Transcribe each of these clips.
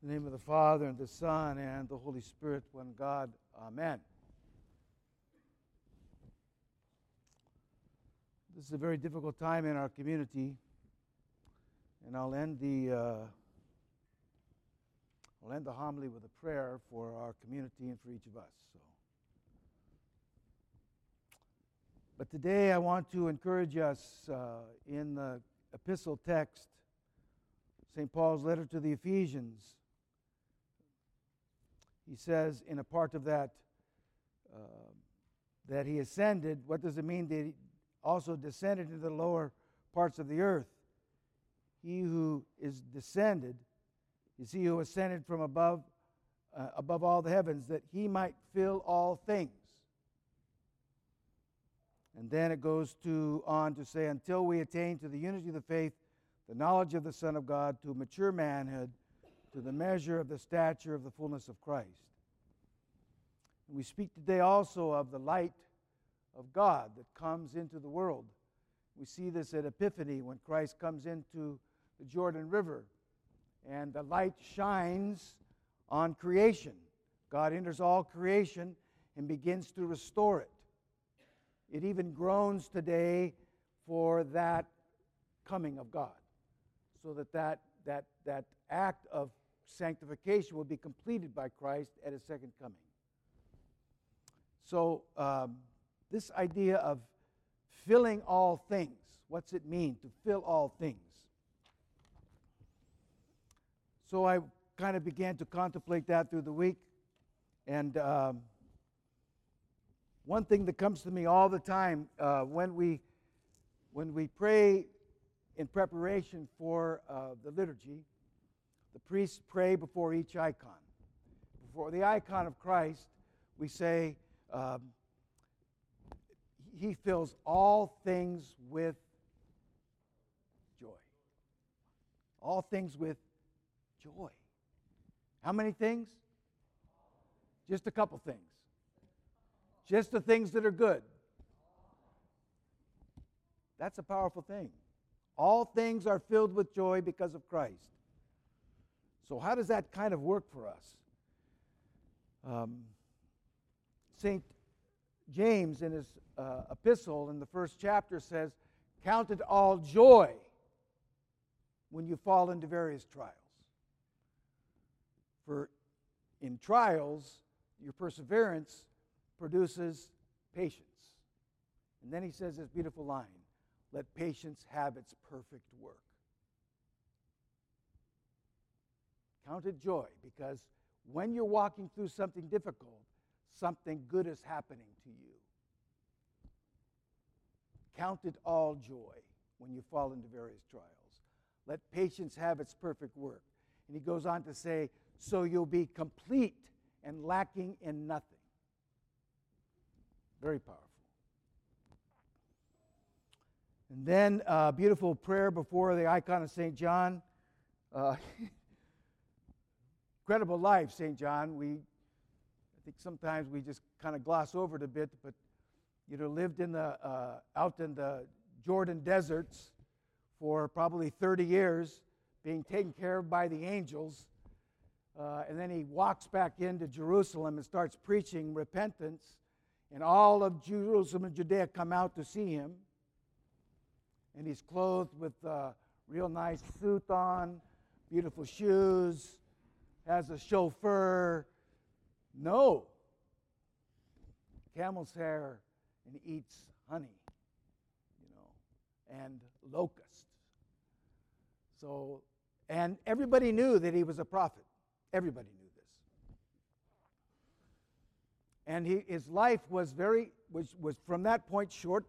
In the name of the Father, and the Son, and the Holy Spirit, one God. Amen. This is a very difficult time in our community, and I'll end the uh, I'll end the homily with a prayer for our community and for each of us. So, but today I want to encourage us uh, in the epistle text, St. Paul's letter to the Ephesians. He says in a part of that uh, that he ascended. What does it mean that he also descended into the lower parts of the earth? He who is descended is he who ascended from above, uh, above all the heavens, that he might fill all things. And then it goes to on to say, until we attain to the unity of the faith, the knowledge of the Son of God, to mature manhood, to the measure of the stature of the fullness of Christ. And we speak today also of the light of God that comes into the world. We see this at Epiphany when Christ comes into the Jordan River and the light shines on creation. God enters all creation and begins to restore it. It even groans today for that coming of God, so that that, that, that act of sanctification will be completed by Christ at his second coming. So, um, this idea of filling all things, what's it mean to fill all things? So I kind of began to contemplate that through the week. And um, one thing that comes to me all the time uh, when we when we pray in preparation for uh, the liturgy, the priests pray before each icon. Before the icon of Christ, we say, um, He fills all things with joy. All things with joy. How many things? Just a couple things. Just the things that are good. That's a powerful thing. All things are filled with joy because of Christ. So, how does that kind of work for us? Um, St. James, in his uh, epistle in the first chapter, says, Count it all joy when you fall into various trials. For in trials, your perseverance produces patience. And then he says this beautiful line let patience have its perfect work. Count it joy because when you're walking through something difficult, something good is happening to you. Count it all joy when you fall into various trials. Let patience have its perfect work. And he goes on to say, so you'll be complete and lacking in nothing. Very powerful. And then a uh, beautiful prayer before the icon of St. John. Uh, incredible life, St. John. We, I think sometimes we just kind of gloss over it a bit, but you know, lived in the uh, out in the Jordan deserts for probably 30 years, being taken care of by the angels. Uh, and then he walks back into Jerusalem and starts preaching repentance. And all of Jerusalem and Judea come out to see him. And he's clothed with a real nice suit on, beautiful shoes, has a chauffeur. No. Camel's hair and eats honey, you know, and locusts. So, and everybody knew that he was a prophet. Everybody knew this. And he, his life was very, was, was from that point short.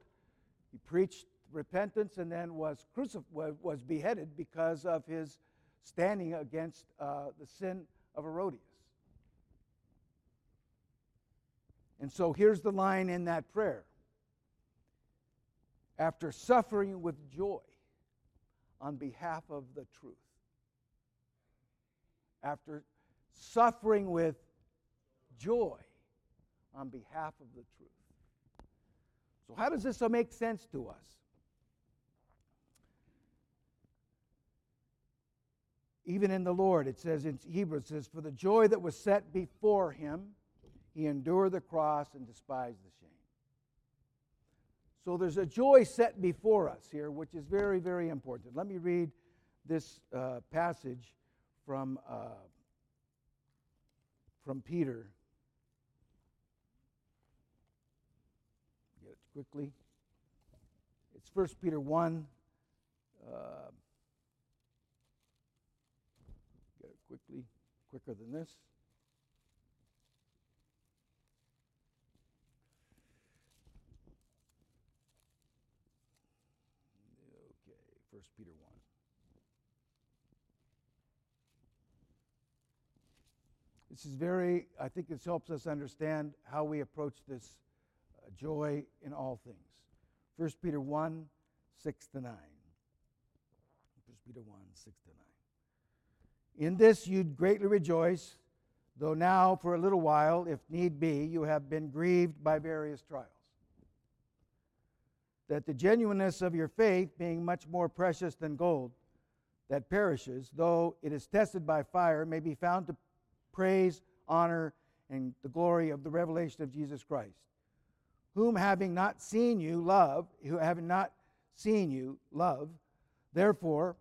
He preached repentance and then was, crucif- was beheaded because of his standing against uh, the sin of Herodias. And so here's the line in that prayer. After suffering with joy on behalf of the truth, after suffering with joy on behalf of the truth. So, how does this make sense to us? Even in the Lord, it says in Hebrews, it says, For the joy that was set before him, he endured the cross and despised the shame. So there's a joy set before us here, which is very, very important. Let me read this uh, passage from, uh, from Peter. Get it quickly. It's 1 Peter 1. Uh, get it quickly, quicker than this. Okay, 1 Peter 1. This is very, I think this helps us understand how we approach this uh, joy in all things. 1 Peter 1, 6 to 9. 1 Peter 1, 6 to 9. In this you'd greatly rejoice, though now for a little while, if need be, you have been grieved by various trials. That the genuineness of your faith, being much more precious than gold that perishes, though it is tested by fire, may be found to praise, honor, and the glory of the revelation of Jesus Christ, whom having not seen you love, who having not seen you love, therefore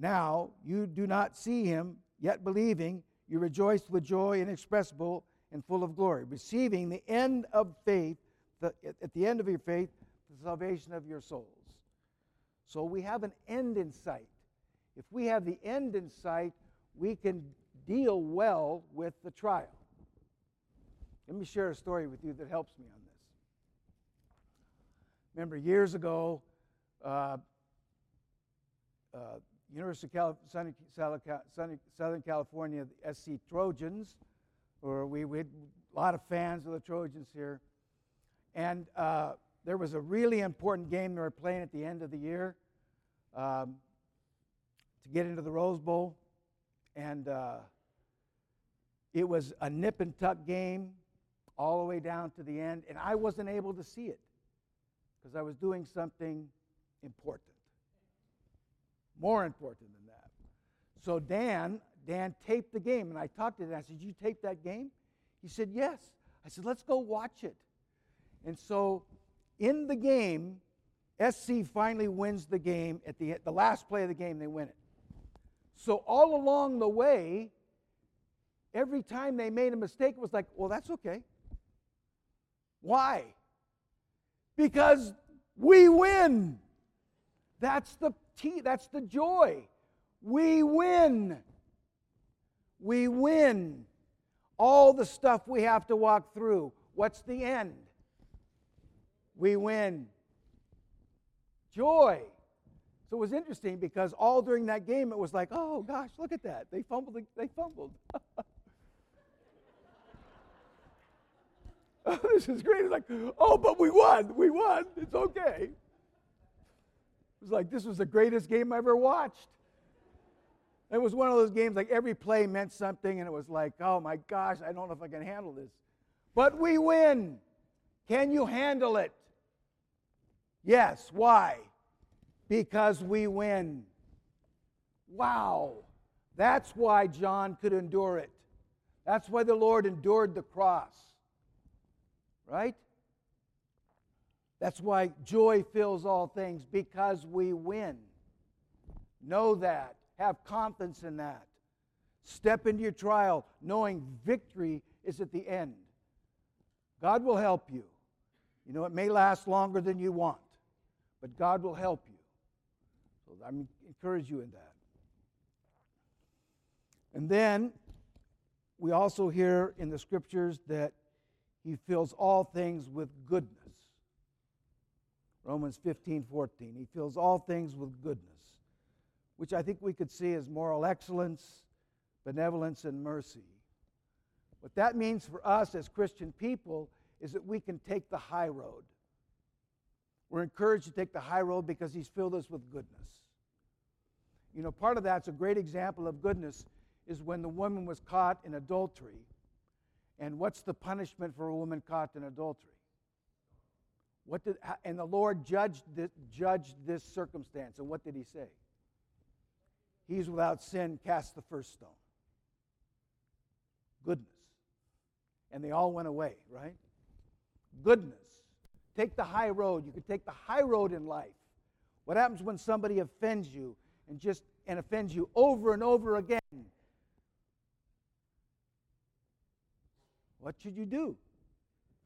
now you do not see him, yet believing, you rejoice with joy inexpressible and full of glory, receiving the end of faith, the, at the end of your faith, the salvation of your souls. So we have an end in sight. If we have the end in sight, we can deal well with the trial. Let me share a story with you that helps me on this. Remember, years ago, uh, uh, University of Sunny, Sunny, Southern California, the SC Trojans, or we, we had a lot of fans of the Trojans here. And uh, there was a really important game they were playing at the end of the year um, to get into the Rose Bowl. And uh, it was a nip and tuck game all the way down to the end, and I wasn't able to see it because I was doing something important. More important than that. So Dan, Dan taped the game, and I talked to him. I said, "Did you tape that game?" He said, "Yes." I said, "Let's go watch it." And so, in the game, SC finally wins the game at the the last play of the game. They win it. So all along the way, every time they made a mistake, it was like, "Well, that's okay." Why? Because we win. That's the that's the joy. We win. We win. All the stuff we have to walk through. What's the end? We win. Joy. So it was interesting because all during that game it was like, oh gosh, look at that. They fumbled. They fumbled. oh, this is great. It's like, oh, but we won. We won. It's okay. It was like, this was the greatest game I ever watched. It was one of those games like every play meant something, and it was like, oh my gosh, I don't know if I can handle this. But we win. Can you handle it? Yes. Why? Because we win. Wow. That's why John could endure it. That's why the Lord endured the cross. Right? That's why joy fills all things, because we win. Know that. Have confidence in that. Step into your trial knowing victory is at the end. God will help you. You know, it may last longer than you want, but God will help you. So I encourage you in that. And then we also hear in the scriptures that he fills all things with goodness. Romans 15, 14. He fills all things with goodness, which I think we could see as moral excellence, benevolence, and mercy. What that means for us as Christian people is that we can take the high road. We're encouraged to take the high road because He's filled us with goodness. You know, part of that's a great example of goodness is when the woman was caught in adultery and what's the punishment for a woman caught in adultery? What did, and the Lord judged this, judged this circumstance. And what did he say? He's without sin, cast the first stone. Goodness. And they all went away, right? Goodness. Take the high road. You can take the high road in life. What happens when somebody offends you and just and offends you over and over again? What should you do?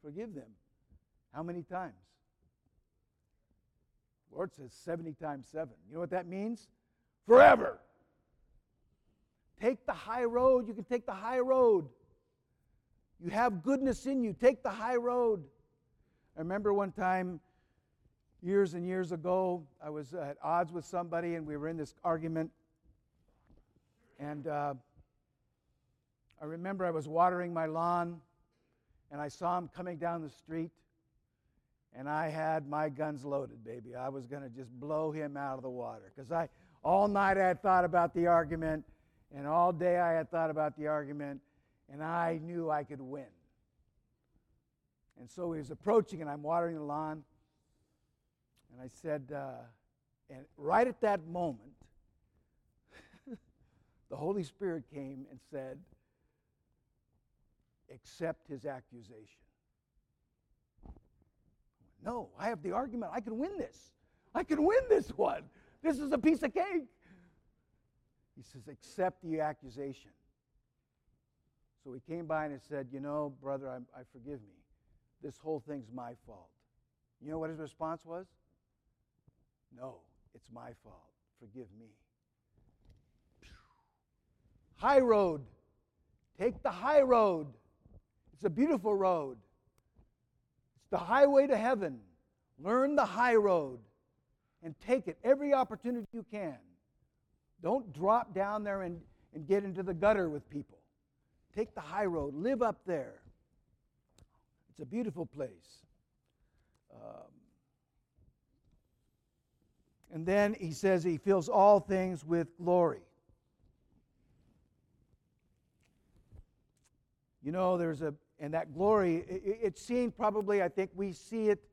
Forgive them. How many times? The Lord says 70 times 7. You know what that means? Forever. Take the high road. You can take the high road. You have goodness in you. Take the high road. I remember one time, years and years ago, I was at odds with somebody and we were in this argument. And uh, I remember I was watering my lawn and I saw him coming down the street. And I had my guns loaded, baby. I was going to just blow him out of the water because I all night I had thought about the argument, and all day I had thought about the argument, and I knew I could win. And so he was approaching, and I'm watering the lawn. And I said, uh, and right at that moment, the Holy Spirit came and said, accept his accusation. No, I have the argument. I can win this. I can win this one. This is a piece of cake. He says, accept the accusation. So he came by and he said, You know, brother, I, I forgive me. This whole thing's my fault. You know what his response was? No, it's my fault. Forgive me. High road. Take the high road. It's a beautiful road. It's the highway to heaven. Learn the high road and take it every opportunity you can. Don't drop down there and, and get into the gutter with people. Take the high road. Live up there. It's a beautiful place. Um, and then he says he fills all things with glory. You know, there's a and that glory, it, it's seen probably, I think we see it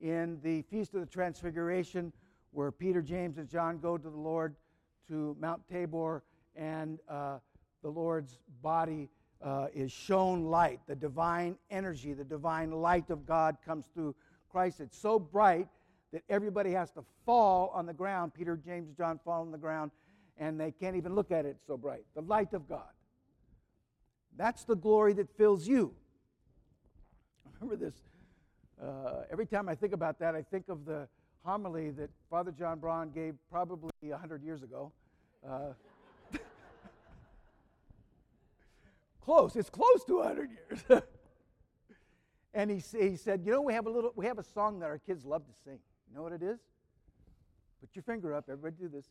in the Feast of the Transfiguration, where Peter, James, and John go to the Lord to Mount Tabor, and uh, the Lord's body uh, is shown light. The divine energy, the divine light of God comes through Christ. It's so bright that everybody has to fall on the ground. Peter, James, John fall on the ground, and they can't even look at it. So bright. The light of God. That's the glory that fills you remember this. Uh, every time I think about that, I think of the homily that Father John Braun gave probably 100 years ago. Uh, close. It's close to 100 years. and he, he said, you know, we have a little, we have a song that our kids love to sing. You know what it is? Put your finger up. Everybody do this.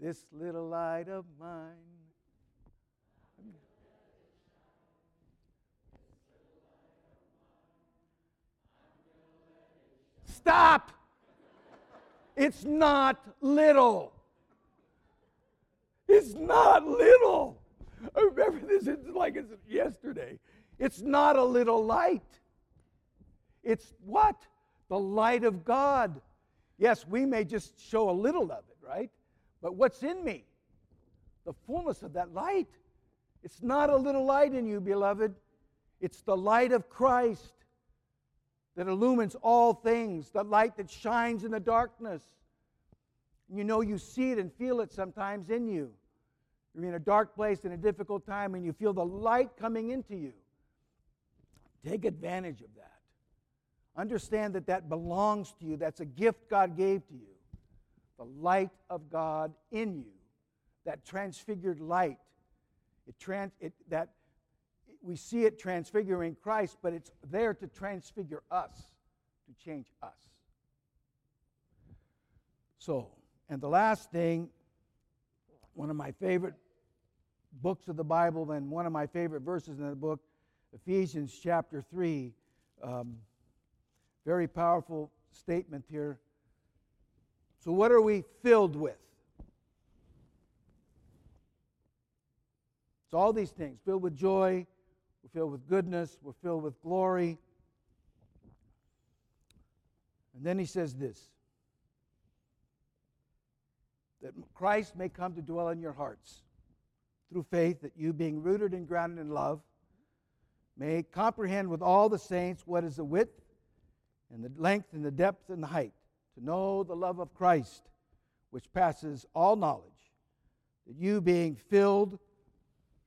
This little light of mine Stop. It's not little. It's not little. I remember this, it's like it's yesterday. It's not a little light. It's what? The light of God. Yes, we may just show a little of it, right? But what's in me? The fullness of that light. It's not a little light in you, beloved. It's the light of Christ that illumines all things, the light that shines in the darkness. You know, you see it and feel it sometimes in you. You're in a dark place in a difficult time and you feel the light coming into you. Take advantage of that. Understand that that belongs to you. That's a gift God gave to you. The light of God in you, that transfigured light. It trans, it, that we see it transfiguring Christ, but it's there to transfigure us, to change us. So, and the last thing, one of my favorite books of the Bible and one of my favorite verses in the book, Ephesians chapter 3. Um, very powerful statement here. So, what are we filled with? It's all these things filled with joy, we're filled with goodness. We're filled with glory. And then he says this that Christ may come to dwell in your hearts through faith, that you, being rooted and grounded in love, may comprehend with all the saints what is the width and the length and the depth and the height, to know the love of Christ, which passes all knowledge, that you being filled,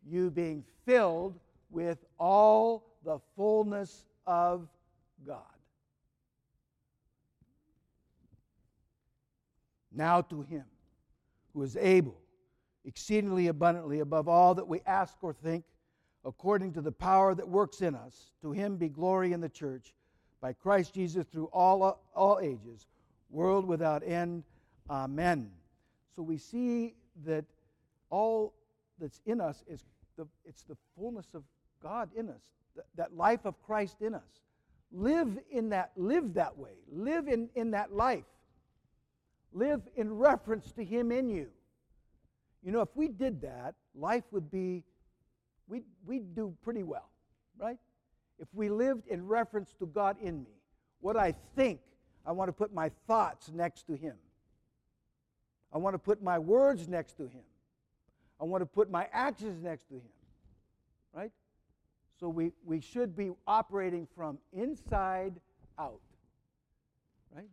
you being filled with all the fullness of God. Now to him who is able, exceedingly abundantly above all that we ask or think, according to the power that works in us, to him be glory in the church by Christ Jesus through all, all ages, world without end. Amen. So we see that all that's in us is the, it's the fullness of God in us, that, that life of Christ in us. Live in that, live that way. Live in, in that life. Live in reference to Him in you. You know, if we did that, life would be, we'd, we'd do pretty well, right? If we lived in reference to God in me, what I think, I want to put my thoughts next to Him. I want to put my words next to Him. I want to put my actions next to Him? So we, we should be operating from inside out, right?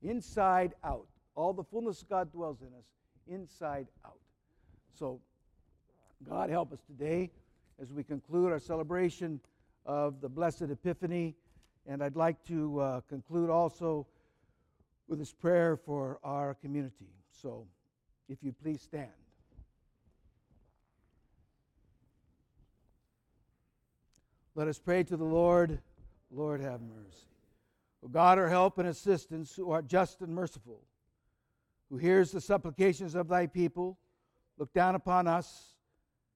Inside out. All the fullness of God dwells in us, inside out. So, God help us today as we conclude our celebration of the Blessed Epiphany. And I'd like to uh, conclude also with this prayer for our community. So, if you please stand. Let us pray to the Lord. Lord, have mercy. O God, our help and assistance, who art just and merciful, who hears the supplications of thy people, look down upon us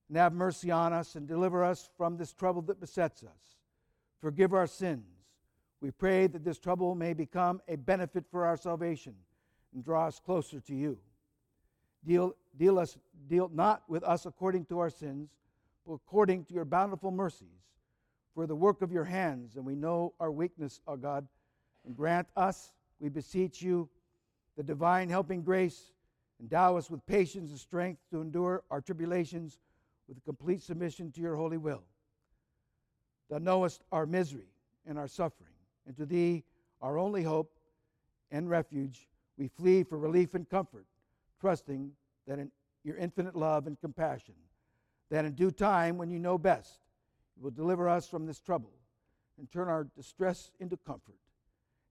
and have mercy on us and deliver us from this trouble that besets us. Forgive our sins. We pray that this trouble may become a benefit for our salvation and draw us closer to you. Deal, deal, us, deal not with us according to our sins, but according to your bountiful mercies. For the work of your hands, and we know our weakness, O God, and grant us, we beseech you, the divine helping grace. Endow us with patience and strength to endure our tribulations with complete submission to your holy will. Thou knowest our misery and our suffering, and to thee, our only hope and refuge, we flee for relief and comfort, trusting that in your infinite love and compassion, that in due time, when you know best, will deliver us from this trouble and turn our distress into comfort.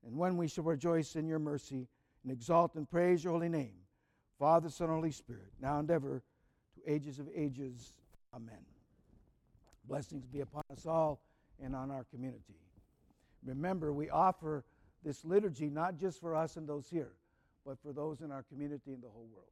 And when we shall rejoice in your mercy and exalt and praise your holy name, Father, Son, Holy Spirit, now and ever, to ages of ages. Amen. Blessings be upon us all and on our community. Remember, we offer this liturgy not just for us and those here, but for those in our community and the whole world.